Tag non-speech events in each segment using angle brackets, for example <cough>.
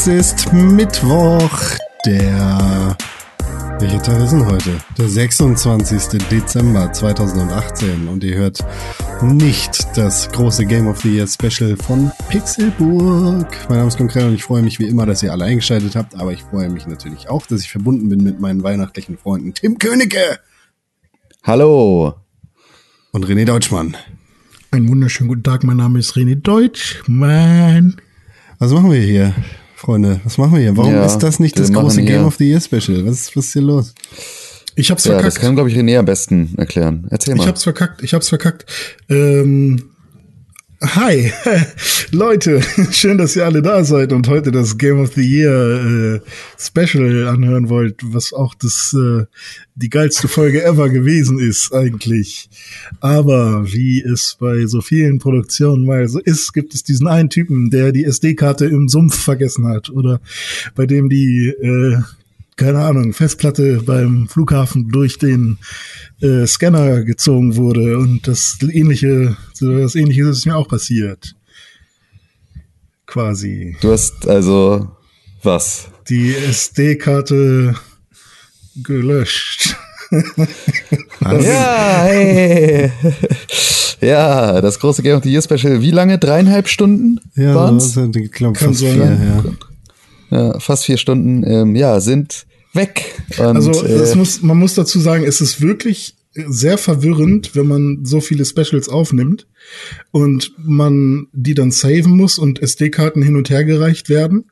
Es ist Mittwoch, der. Welcher Tag ist denn heute? Der 26. Dezember 2018 und ihr hört nicht das große Game of the Year Special von Pixelburg. Mein Name ist Konkret und ich freue mich wie immer, dass ihr alle eingeschaltet habt, aber ich freue mich natürlich auch, dass ich verbunden bin mit meinen weihnachtlichen Freunden Tim Königke. Hallo. Und René Deutschmann. Einen wunderschönen guten Tag, mein Name ist René Deutschmann. Was machen wir hier, Freunde? Was machen wir hier? Warum Ja, ist das nicht das große Game of the Year Special? Was, was ist hier los? Ich hab's Ja, das verkackt. kann, glaube ich, René am besten erklären. Erzähl mal. ich hab's verkackt. Ich hab's verkackt. Ähm, hi, <laughs> Leute. <laughs> Schön, dass ihr alle da seid und heute das Game of the Year äh, Special anhören wollt, was auch das äh, die geilste Folge ever gewesen ist eigentlich. Aber wie es bei so vielen Produktionen mal so ist, gibt es diesen einen Typen, der die SD-Karte im Sumpf vergessen hat oder bei dem die äh, keine Ahnung, Festplatte beim Flughafen durch den äh, Scanner gezogen wurde und das ähnliche, so das ähnliche ist mir auch passiert. Quasi. Du hast also was? Die SD-Karte gelöscht. <laughs> Ja, hey. ja, das große Game of the Year Special. Wie lange? Dreieinhalb Stunden Ja, waren's? das, ich glaube Kann fast sein. vier, ja. Ja, fast vier Stunden. Ähm, ja, sind weg. Und, Also äh, muss, man muss dazu sagen, es ist wirklich sehr verwirrend, wenn man so viele Specials aufnimmt und man die dann saven muss und SD-Karten hin und her gereicht werden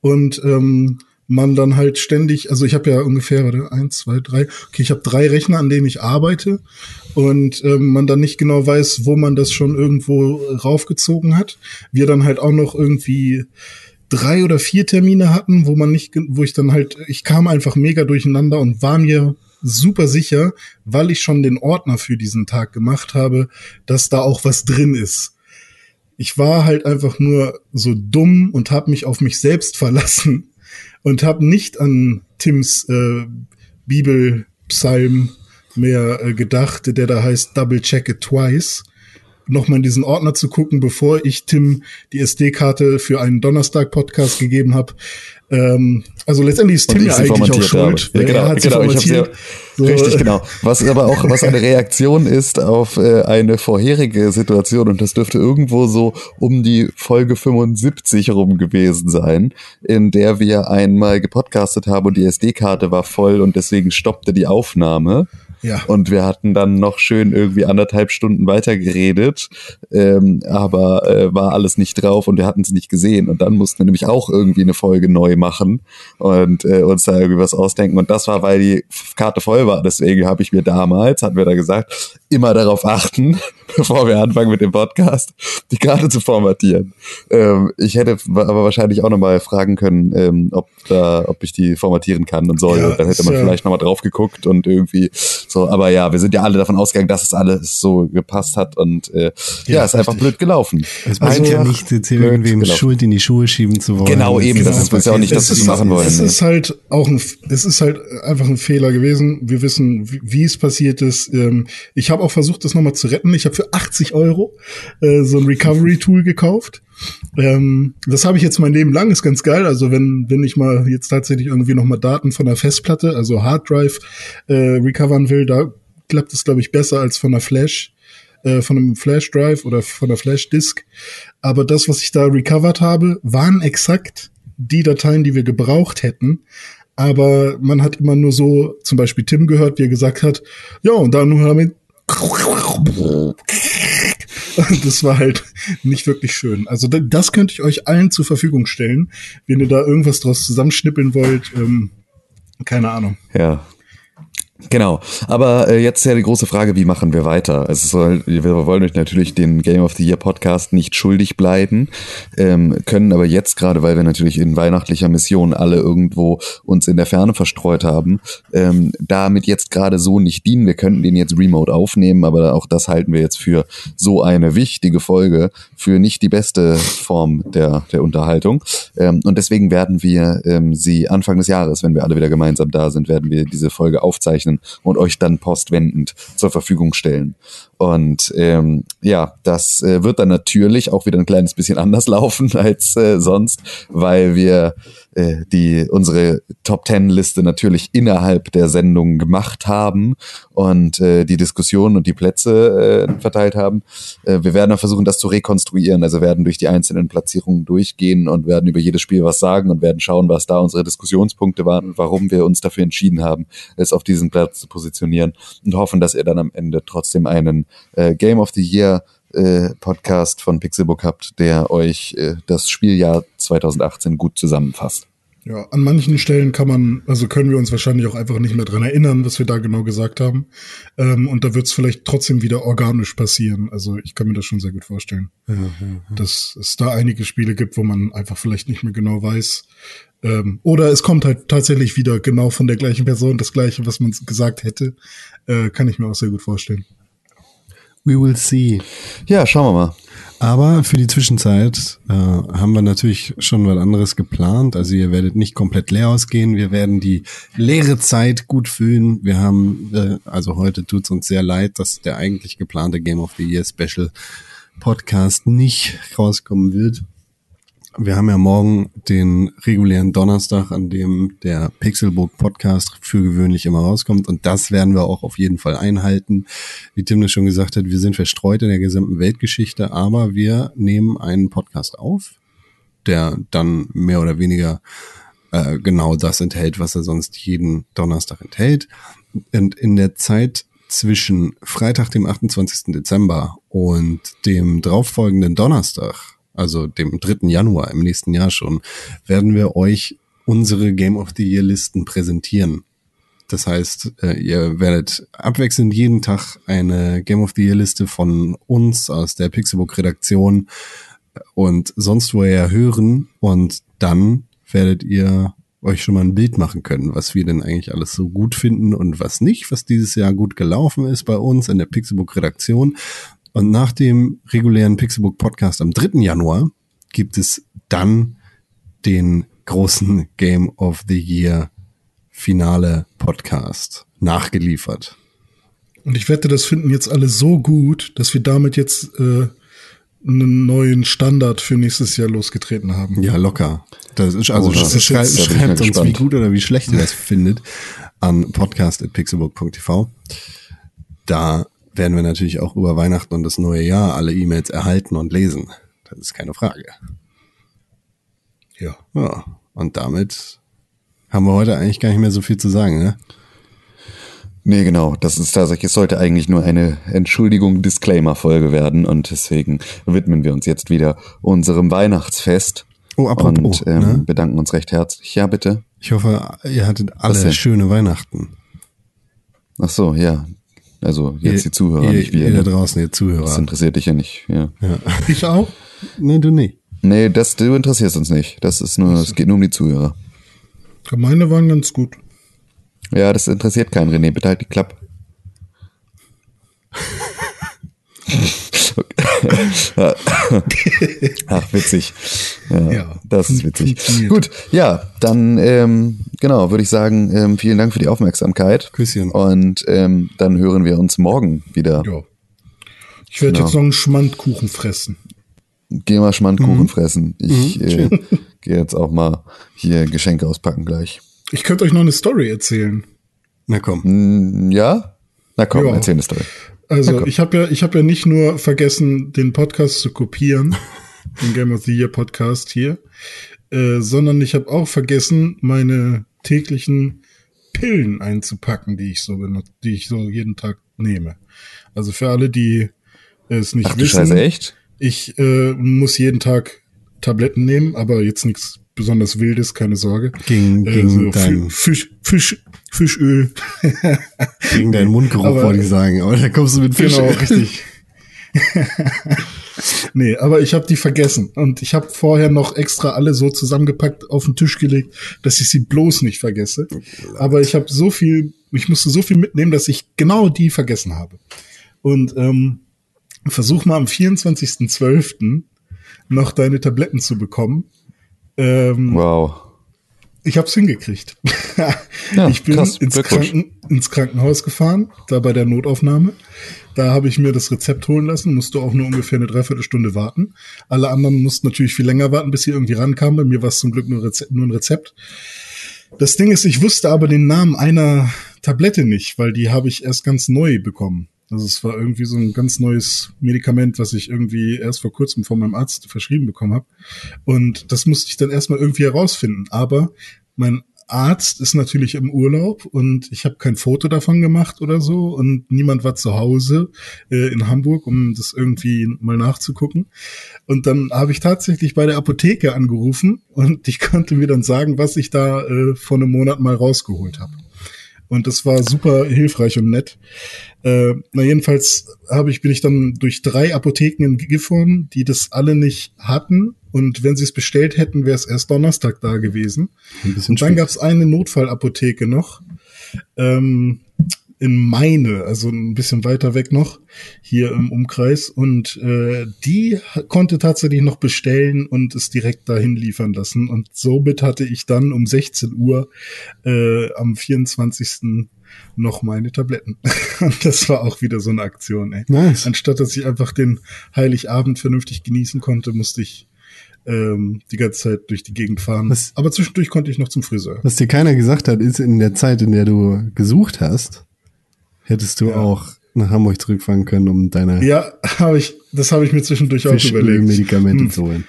und ähm, man dann halt ständig, also ich habe ja ungefähr, warte, eins, zwei, drei, okay, ich habe drei Rechner, an denen ich arbeite und ähm, man dann nicht genau weiß, wo man das schon irgendwo raufgezogen hat. Wir dann halt auch noch irgendwie drei oder vier Termine hatten, wo man nicht, wo ich dann halt, ich kam einfach mega durcheinander und war mir super sicher, weil ich schon den Ordner für diesen Tag gemacht habe, dass da auch was drin ist. Ich war halt einfach nur so dumm und habe mich auf mich selbst verlassen <laughs> und habe nicht an Tims äh, Bibelpsalm mehr äh, gedacht, der da heißt Double Check It Twice nochmal in diesen Ordner zu gucken, bevor ich Tim die SD-Karte für einen Donnerstag-Podcast gegeben habe. Ähm, also letztendlich ist Tim ja eigentlich auch schuld. Ja, genau, genau, ich formatiert. So, Richtig, genau. Was aber auch, was eine <laughs> Reaktion ist auf äh, eine vorherige Situation und das dürfte irgendwo so um die Folge 75 rum gewesen sein, in der wir einmal gepodcastet haben und die SD-Karte war voll und deswegen stoppte die Aufnahme. Ja. Und wir hatten dann noch schön irgendwie anderthalb Stunden weitergeredet, ähm, aber äh, war alles nicht drauf und wir hatten es nicht gesehen. Und dann mussten wir nämlich auch irgendwie eine Folge neu machen und äh, uns da irgendwie was ausdenken. Und das war, weil die Karte voll war. Deswegen habe ich mir damals, hatten wir da gesagt, immer darauf achten, <laughs> bevor wir anfangen mit dem Podcast, die Karte zu formatieren. Ähm, ich hätte aber wahrscheinlich auch nochmal fragen können, ähm, ob, da, ob ich die formatieren kann und soll. Ja, dann hätte man äh, vielleicht nochmal drauf geguckt und irgendwie so. Aber ja, wir sind ja alle davon ausgegangen, dass es alles so gepasst hat und äh, ja, Ja, ist einfach blöd gelaufen. Es bringt ja Einfach nicht, jetzt hier irgendwem gelaufen. Schuld in die Schuhe schieben zu wollen. Genau, eben, das ist- ist ja auch nicht, dass es sie ist, machen wollen, Es ne? ist halt auch ein, es ist halt einfach ein Fehler gewesen. Wir wissen, wie, wie es passiert ist. Ähm, ich habe auch versucht, das nochmal zu retten. Ich habe für 80 Euro äh, so ein Recovery-Tool gekauft. Ähm, das habe ich jetzt mein Leben lang, ist ganz geil. Also wenn, wenn ich mal jetzt tatsächlich irgendwie nochmal Daten von der Festplatte, also Harddrive, äh, recovern will, da klappt es, glaube ich, besser als von der Flash äh, von einem Flash Drive oder von der Flash Disk. Aber das, was ich da recovered habe, waren exakt die Dateien, die wir gebraucht hätten. Aber man hat immer nur so, zum Beispiel Tim gehört, wie er gesagt hat, ja, und dann haben wir <laughs> das war halt nicht wirklich schön. Also da- das könnte ich euch allen zur Verfügung stellen, wenn ihr da irgendwas draus zusammenschnippeln wollt. Ähm, keine Ahnung. Ja. Genau, aber äh, jetzt ist ja die große Frage, wie machen wir weiter? Also soll, wir wollen euch natürlich den Game of the Year Podcast nicht schuldig bleiben, ähm, können aber jetzt gerade, weil wir natürlich in weihnachtlicher Mission alle irgendwo uns in der Ferne verstreut haben, ähm, damit jetzt gerade so nicht dienen. Wir könnten den jetzt remote aufnehmen, aber auch das halten wir jetzt für so eine wichtige Folge, für nicht die beste Form der, der Unterhaltung. Ähm, und deswegen werden wir ähm, sie Anfang des Jahres, wenn wir alle wieder gemeinsam da sind, werden wir diese Folge aufzeichnen aufzeichnen und euch dann postwendend zur Verfügung stellen. Und ähm, ja, das äh, wird dann natürlich auch wieder ein kleines bisschen <laughs> anders laufen als äh, sonst, weil wir äh, die unsere Top Ten Liste natürlich innerhalb der Sendung gemacht haben und äh, die Diskussion und die Plätze äh, verteilt haben. Äh, wir werden versuchen, das zu rekonstruieren. Also werden durch die einzelnen Platzierungen durchgehen und werden über jedes Spiel was sagen und werden schauen, was da unsere Diskussionspunkte waren und warum wir uns dafür entschieden haben, es auf diesen Platz zu positionieren und hoffen, dass ihr dann am Ende trotzdem einen äh, Game of the Year äh, Podcast von Pixelbook habt, der euch äh, das Spieljahr 2018 gut zusammenfasst. Ja, an manchen Stellen kann man, also können wir uns wahrscheinlich auch einfach nicht mehr dran erinnern, was wir da genau gesagt haben. Ähm, und da wird es vielleicht trotzdem wieder organisch passieren. Also ich kann mir das schon sehr gut vorstellen. Ja, ja, ja. Dass es da einige Spiele gibt, wo man einfach vielleicht nicht mehr genau weiß. Ähm, oder es kommt halt tatsächlich wieder genau von der gleichen Person das gleiche, was man gesagt hätte. Äh, kann ich mir auch sehr gut vorstellen. We will see. Ja, schauen wir mal. Aber für die Zwischenzeit äh, haben wir natürlich schon was anderes geplant. Also ihr werdet nicht komplett leer ausgehen. Wir werden die leere Zeit gut füllen. Wir haben, äh, also heute tut es uns sehr leid, dass der eigentlich geplante Game of the Year Special Podcast nicht rauskommen wird wir haben ja morgen den regulären Donnerstag, an dem der Pixelbook Podcast für gewöhnlich immer rauskommt. Und das werden wir auch auf jeden Fall einhalten. Wie Tim das schon gesagt hat, wir sind verstreut in der gesamten Weltgeschichte, aber wir nehmen einen Podcast auf, der dann mehr oder weniger äh, genau das enthält, was er sonst jeden Donnerstag enthält. Und in der Zeit zwischen Freitag, dem 28. Dezember und dem darauffolgenden Donnerstag, also dem 3. Januar im nächsten Jahr schon, werden wir euch unsere Game of the Year Listen präsentieren. Das heißt, äh, ihr werdet abwechselnd jeden Tag eine Game of the Year Liste von uns aus der Pixelbook Redaktion und sonst woher hören und dann werdet ihr euch schon mal ein Bild machen können, was wir denn eigentlich alles so gut finden und was nicht, was dieses Jahr gut gelaufen ist bei uns in der Pixelbook Redaktion. Und nach dem regulären Pixelbook Podcast am 3. Januar gibt es dann den großen Game of the Year Finale Podcast nachgeliefert. Und ich wette, das finden jetzt alle so gut, dass wir damit jetzt äh, einen neuen Standard für nächstes Jahr losgetreten haben. Ja, locker. Das ist, also oh, das ist schreibt, schreibt uns, wie gut oder wie schlecht ihr das findet, an podcast.pixelbook.tv. Da werden wir natürlich auch über Weihnachten und das neue Jahr alle E-Mails erhalten und lesen. Das ist keine Frage. Ja. Ja. Und damit haben wir heute eigentlich gar nicht mehr so viel zu sagen, ne? Nee, genau. Das ist tatsächlich, es sollte eigentlich nur eine Entschuldigung, Disclaimer-Folge werden und deswegen widmen wir uns jetzt wieder unserem Weihnachtsfest. Oh, apropos, und ähm, ne? bedanken uns recht herzlich. Ja, bitte. Ich hoffe, ihr hattet alle schöne Weihnachten. Ach so, ja. Also jetzt ihr, die Zuhörer, ihr, nicht wir. Ihr da draußen, ihr Zuhörer. Das interessiert dich ja nicht. Ja. ja. Ich auch? Nee, du nicht. Nee, das, du interessierst uns nicht. Das ist nur, es geht nur um die Zuhörer. Meine waren ganz gut. Ja, das interessiert keinen, René. Bitte halt die Klappe. <laughs> Ach, <laughs> witzig. Ja, ja, das ist witzig. Gut, ja, dann ähm, genau, würde ich sagen, ähm, vielen Dank für die Aufmerksamkeit. Küsschen. Und ähm, dann hören wir uns morgen wieder. Ja. Ich werde genau. jetzt noch einen Schmandkuchen fressen. Geh mal Schmandkuchen mhm. fressen. Ich mhm, äh, <laughs> gehe jetzt auch mal hier Geschenke auspacken gleich. Ich könnte euch noch eine Story erzählen. Na komm. Ja? Na komm, ja. erzähl eine Story. Also ich habe ja, ich habe ja nicht nur vergessen, den Podcast zu kopieren, <laughs> den Game of the Year Podcast hier, äh, sondern ich habe auch vergessen, meine täglichen Pillen einzupacken, die ich so benutze, die ich so jeden Tag nehme. Also für alle, die es nicht Ach, wissen, Scheiße, echt? ich äh, muss jeden Tag Tabletten nehmen, aber jetzt nichts besonders Wildes, keine Sorge. Gegen, äh, gegen so Fisch, Fisch, Fischöl. <laughs> Gegen deinen Mundgeruch wollte ich sagen, aber da kommst du mit Fisch. Genau, <laughs> richtig. <laughs> nee, aber ich habe die vergessen und ich habe vorher noch extra alle so zusammengepackt auf den Tisch gelegt, dass ich sie bloß nicht vergesse. Aber ich habe so viel, ich musste so viel mitnehmen, dass ich genau die vergessen habe. Und ähm, versuch mal am 24.12. noch deine Tabletten zu bekommen. Ähm, wow. Ich habe es hingekriegt. <laughs> Ja, ich bin krass, ins. Kranken, ins Krankenhaus gefahren, da bei der Notaufnahme. Da habe ich mir das Rezept holen lassen, musste auch nur ungefähr eine Dreiviertelstunde warten. Alle anderen mussten natürlich viel länger warten, bis sie irgendwie rankamen. Bei mir war es zum Glück nur, Reze nur ein Rezept. Das Ding ist, ich wusste aber den Namen einer Tablette nicht, weil die habe ich erst ganz neu bekommen. Also es war irgendwie so ein ganz neues Medikament, was ich irgendwie erst vor kurzem von meinem Arzt verschrieben bekommen habe. Und das musste ich dann erstmal irgendwie herausfinden. Aber mein Arzt ist natürlich im Urlaub und ich habe kein Foto davon gemacht oder so und niemand war zu Hause äh, in Hamburg, um das irgendwie mal nachzugucken. Und dann habe ich tatsächlich bei der Apotheke angerufen und <laughs> ich konnte mir dann sagen, was ich da äh, vor einem Monat mal rausgeholt habe. Und das war super hilfreich und nett. Äh, na jedenfalls habe ich bin ich dann durch drei Apotheken in Gifhorn, die das alle nicht hatten. Und wenn sie es bestellt hätten, wäre es erst Donnerstag da gewesen. Und dann gab es eine Notfallapotheke noch ähm, in Meine, also ein bisschen weiter weg noch, hier im Umkreis. Und äh, die konnte tatsächlich noch bestellen und es direkt dahin liefern lassen. Und somit hatte ich dann um 16 Uhr äh, am 24. noch meine Tabletten. <laughs> Und das war auch wieder so eine Aktion, ey. Nice. Anstatt dass ich einfach den Heiligabend vernünftig genießen konnte, musste ich ähm, die ganze Zeit durch die Gegend fahren. Was- Aber zwischendurch konnte ich noch zum Friseur. Was dir keiner gesagt hat, ist in der Zeit, in der du gesucht hast, hättest du Ja. auch nach Hamburg zurückfahren können, um deine Ja, habe ich, das habe ich mir zwischendurch auch überlegt. Fischölmedikamente Hm, zu holen.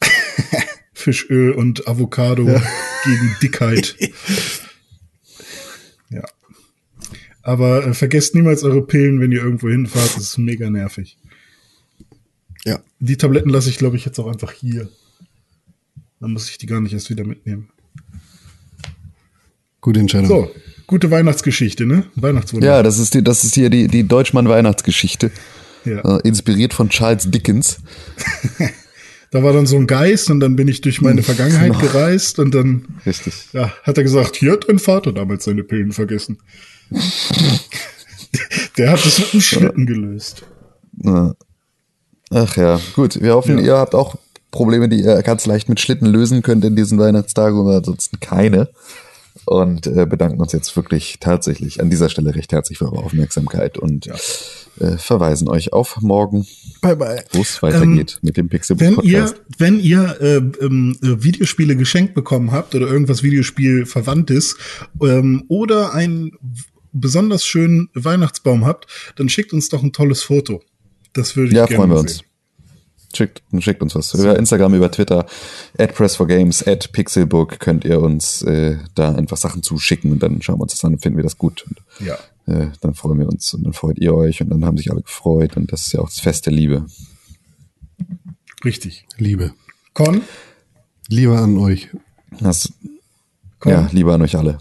<laughs> Fischöl und Avocado gegen Dickheit. <laughs> ja. Aber äh, vergesst niemals eure Pillen, wenn ihr irgendwo hinfahrt. Das ist mega nervig. Ja. Die Tabletten lasse ich, glaube ich, jetzt auch einfach hier. Dann muss ich die gar nicht erst wieder mitnehmen. Gute Entscheidung. So, gute Weihnachtsgeschichte, ne? Weihnachtswunder. Ja, das ist die, das ist hier die, die Deutschmann-Weihnachtsgeschichte. ja. Äh, inspiriert von Charles Dickens. <laughs> Da war dann so ein Geist und dann bin ich durch meine Vergangenheit Genau. gereist und dann Richtig. ja, hat er gesagt, hier hat dein Vater damals seine Pillen vergessen. <laughs> Der hat das mit dem Schlitten gelöst. Ach ja, gut. Wir hoffen, Ja. ihr habt auch Probleme, die ihr ganz leicht mit Schlitten lösen könnt in diesen Weihnachtstagen oder ansonsten keine. Und äh, bedanken uns jetzt wirklich tatsächlich an dieser Stelle recht herzlich für eure Aufmerksamkeit und Ja. äh, verweisen euch auf morgen, wo es weitergeht mit dem Pixel Wenn ihr, Podcast. wenn ihr äh, ähm, äh, Videospiele geschenkt bekommen habt oder irgendwas Videospiel verwandtes ähm, oder einen besonders schönen Weihnachtsbaum habt, dann schickt uns doch ein tolles Foto. Das würde ich Ja, gerne freuen wir sehen. uns. Schickt, schickt uns was. Über Instagram, über Twitter, at Press4Games, at Pixelbook könnt ihr uns äh, da einfach Sachen zuschicken und dann schauen wir uns das an und finden wir das gut. Und, Ja. äh, dann freuen wir uns und dann freut ihr euch und dann haben sich alle gefreut und das ist ja auch das Fest der Liebe. Richtig. Liebe. Con? Liebe an euch. Das, Con? ja, Liebe an euch alle.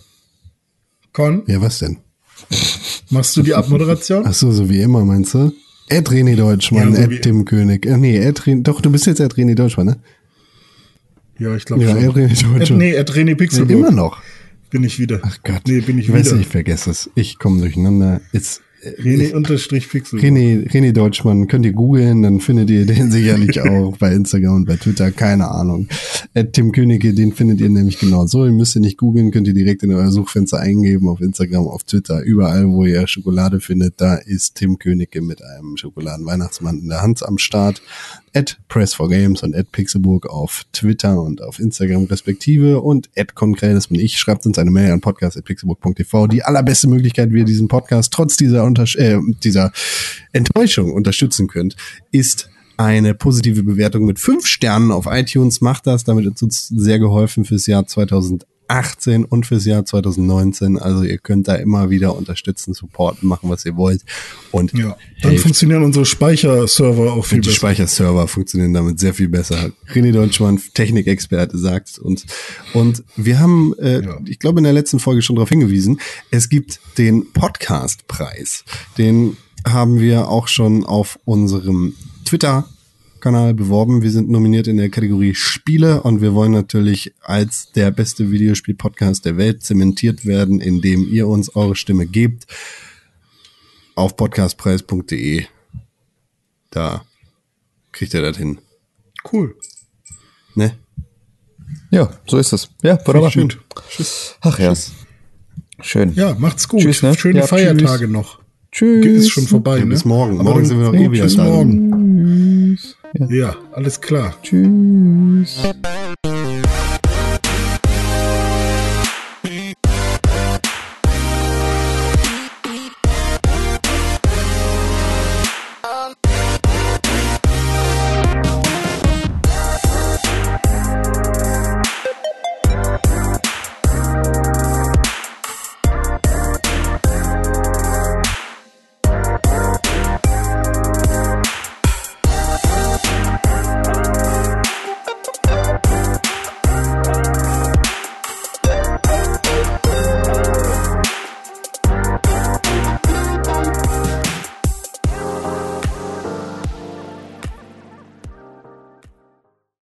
Con? Ja, was denn? Machst du die Abmoderation? Ach so, so wie immer, meinst du? Ed René Deutschmann, Ja, so Ed Tim König. Äh, nee, Ed René, doch, du bist jetzt Ed René Deutschmann, ne? Ja, ich glaube Ja, schon. Ed René Ed, Deutschmann. nee, Ed René Pixelburg. immer noch. Bin ich wieder. Ach Gott. Nee, bin ich ich weiß wieder. nicht, ich vergesse es. Ich komme durcheinander. Jetzt, äh, René unterstrich Pixelburg. René, René Deutschmann, könnt ihr googeln, dann findet ihr den <laughs> sicherlich auch bei Instagram und bei Twitter, keine Ahnung. Äh, Tim Königke, den findet ihr nämlich genau so. Ihr müsst ihr nicht googeln, könnt ihr direkt in euer Suchfenster eingeben, auf Instagram, auf Twitter, überall, wo ihr Schokolade findet, da ist Tim Königke mit einem Schokoladenweihnachtsmann in der Hand am Start. At Press4Games und at Pixelburg auf Twitter und auf Instagram respektive und at Konkret, das bin ich. Schreibt uns eine Mail an podcast.pixelburg.tv. Die allerbeste Möglichkeit, wie ihr diesen Podcast trotz dieser, Untersch äh, dieser Enttäuschung unterstützen könnt, ist eine positive Bewertung mit fünf Sternen auf iTunes. Macht das, damit ist uns sehr geholfen fürs Jahr 2018 und fürs Jahr 2019. Also ihr könnt da immer wieder unterstützen, supporten, machen, was ihr wollt. Und Ja. Dann helft. funktionieren unsere Speicherserver auch viel Und die besser. Speicherserver funktionieren damit sehr viel besser. René Deutschmann, Technikexperte, sagt uns. Und wir haben, äh, Ja. ich glaube, in der letzten Folge schon darauf hingewiesen, es gibt den Podcastpreis. Den haben wir auch schon auf unserem Twitter-Kanal beworben. Wir sind nominiert in der Kategorie Spiele und wir wollen natürlich als der beste Videospiel-Podcast der Welt zementiert werden, indem ihr uns eure Stimme gebt auf podcastpreis.de. Da kriegt ihr das hin. Cool. Ne? Ja, so ist es. Ja, wunderbar. Gut. Ach ja. Schön. Ja, macht's gut. Tschüss, ne? Schöne Ja, Feiertage tschüss. noch. Tschüss. Ist schon vorbei, Ja, ne? bis morgen. Aber Morgen sind wir noch eh wieder Tschüss da. morgen. Ja, alles klar. Tschüss.